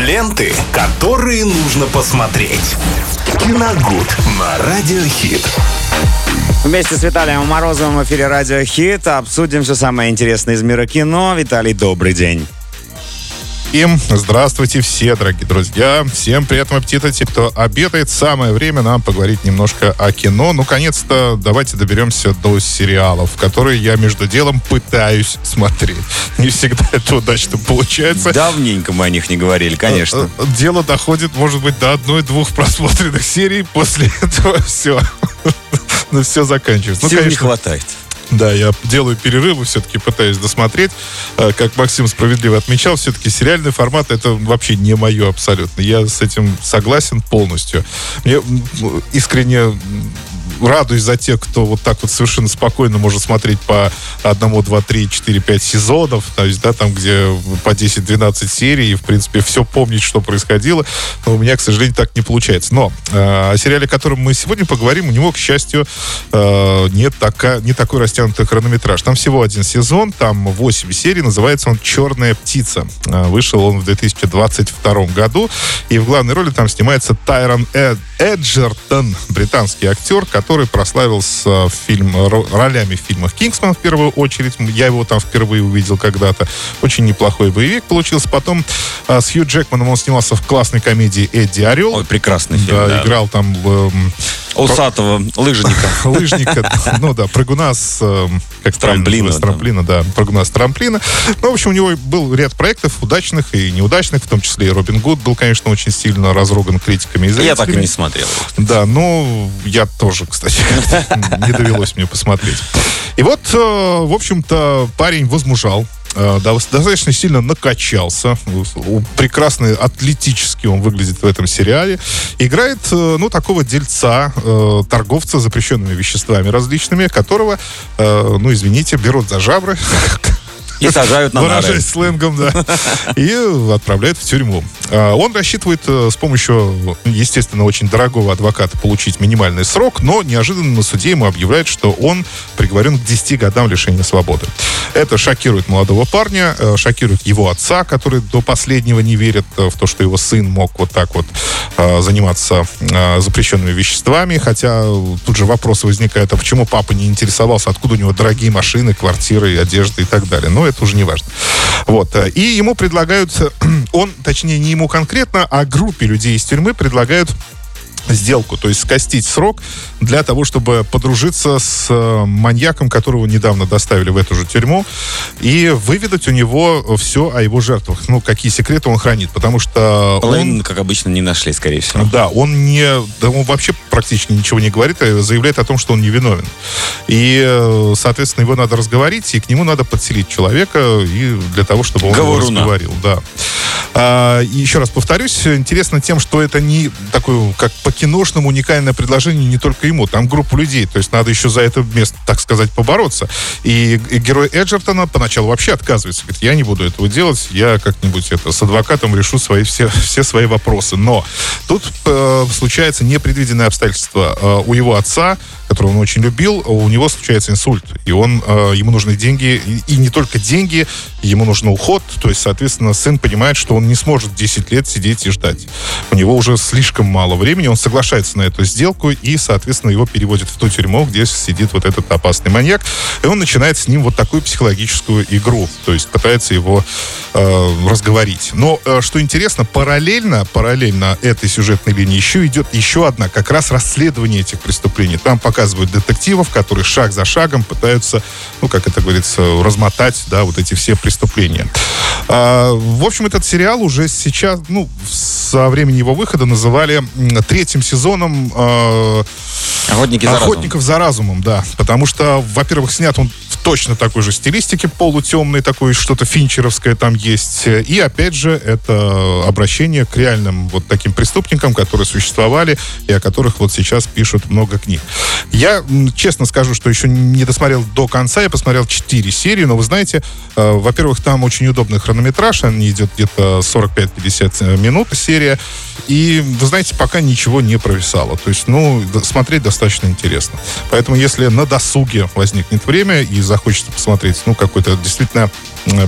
Ленты, которые нужно посмотреть. Киногуд на Радиохит. Вместе с Виталием Морозовым в эфире Радио Хит обсудим все самое интересное из мира кино. Виталий, добрый день. Им здравствуйте все, дорогие друзья. Всем приятного аппетита. Те, кто обедает, самое время нам поговорить немножко о кино. Ну, наконец-то, давайте доберемся до сериалов, которые я между делом пытаюсь смотреть. Не всегда это удачно получается. Давненько мы о них не говорили, конечно. Э, дело доходит, может быть, до одной-двух просмотренных серий. После этого все. Ну, все заканчивается. Сил ну, конечно, не хватает. Да, я делаю перерывы, все-таки пытаюсь досмотреть. Э, как Максим справедливо отмечал, все-таки сериальный формат это вообще не мое абсолютно. Я с этим согласен полностью. Мне искренне радуюсь за тех, кто вот так вот совершенно спокойно может смотреть по одному, два, три, четыре, пять сезонов, то есть, да, там, где по 10-12 серий, и, в принципе, все помнить, что происходило. Но у меня, к сожалению, так не получается. Но э, о сериале, о котором мы сегодня поговорим, у него, к счастью, э, не, така, не такой растянутый хронометраж. Там всего один сезон, там 8 серий, называется он «Черная птица». Э, вышел он в 2022 году, и в главной роли там снимается Тайрон Эд, Эджертон, британский актер, который прославился в фильм, ролями в фильмах «Кингсман» в первую очередь. Я его там впервые увидел когда-то. Очень неплохой боевик получился. Потом а, с Хью Джекманом он снимался в классной комедии «Эдди Орел». Ой, прекрасный фильм, да. да. Играл там... Эм, Усатого лыжника. Лыжника, ну да, прыгуна с... Эм, как трамплина. С трамплина, да, прыгуна с трамплина. Ну, в общем, у него был ряд проектов удачных и неудачных, в том числе и Робин Гуд был, конечно, очень сильно разруган критиками и Я так и не смотрел. Да, ну, я тоже, кстати, не довелось мне посмотреть. И вот, э, в общем-то, парень возмужал, Э, достаточно сильно накачался. Прекрасный, атлетически он выглядит в этом сериале. Играет, э, ну, такого дельца, э, торговца запрещенными веществами различными, которого, ну, извините, берут за жабры, И сажают на Выражаясь сленгом, да. И отправляют в тюрьму. А, он рассчитывает э, с помощью, естественно, очень дорогого адвоката получить минимальный срок, но неожиданно на суде ему объявляют, что он приговорен к 10 годам лишения свободы. Это шокирует молодого парня, э, шокирует его отца, который до последнего не верит э, в то, что его сын мог вот так вот заниматься запрещенными веществами, хотя тут же вопрос возникает, а почему папа не интересовался, откуда у него дорогие машины, квартиры, одежда и так далее. Но это уже не важно. Вот. И ему предлагают, он, точнее, не ему конкретно, а группе людей из тюрьмы предлагают сделку, то есть скостить срок для того, чтобы подружиться с э, маньяком, которого недавно доставили в эту же тюрьму, и выведать у него все о его жертвах. Ну, какие секреты он хранит, потому что Половину, он... как обычно, не нашли, скорее всего. Да, он не... Да он вообще практически ничего не говорит, а заявляет о том, что он невиновен. И, э, соответственно, его надо разговорить, и к нему надо подселить человека и для того, чтобы он Говоруна. разговорил. Да. А, еще раз повторюсь, интересно тем, что это не такое, как по-киношному уникальное предложение не только ему. Там группа людей, то есть надо еще за это место, так сказать, побороться. И, и герой Эджертона поначалу вообще отказывается. Говорит, я не буду этого делать, я как-нибудь это с адвокатом решу свои, все, все свои вопросы. Но тут э, случается непредвиденное обстоятельство. Э, у его отца которого он очень любил, у него случается инсульт. И он, э, ему нужны деньги, и, и не только деньги, ему нужен уход. То есть, соответственно, сын понимает, что он не сможет 10 лет сидеть и ждать. У него уже слишком мало времени, он соглашается на эту сделку, и, соответственно, его переводят в ту тюрьму, где сидит вот этот опасный маньяк. И он начинает с ним вот такую психологическую игру. То есть пытается его э, разговорить. Но, э, что интересно, параллельно, параллельно этой сюжетной линии еще идет еще одна, как раз расследование этих преступлений. Там пока показывают детективов, которые шаг за шагом пытаются, ну, как это говорится, размотать, да, вот эти все преступления. А, в общем, этот сериал уже сейчас, ну, со времени его выхода называли третьим сезоном э, Охотники за Охотников разумом. за разумом, да. Потому что, во-первых, снят он в точно такой же стилистике, полутемный такой, что-то финчеровское там есть. И, опять же, это обращение к реальным вот таким преступникам, которые существовали и о которых вот сейчас пишут много книг. Я честно скажу, что еще не досмотрел до конца. Я посмотрел 4 серии, но вы знаете, э, во-первых, там очень удобный хронометраж. Он идет где-то 45-50 э, минут серия. И, вы знаете, пока ничего не провисало. То есть, ну, смотреть достаточно достаточно интересно. Поэтому, если на досуге возникнет время и захочется посмотреть, ну, какой-то действительно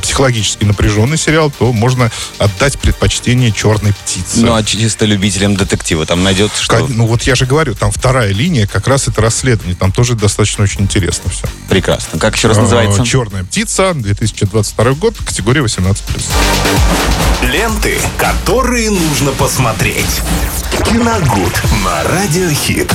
психологически напряженный сериал, то можно отдать предпочтение «Черной птице». Ну, а чисто любителям детектива там найдет что? Ну, вот я же говорю, там вторая линия, как раз это расследование. Там тоже достаточно очень интересно все. Прекрасно. Как еще раз называется? «Черная птица», 2022 год, категория 18+. Ленты, которые нужно посмотреть. Киногуд на Радиохит.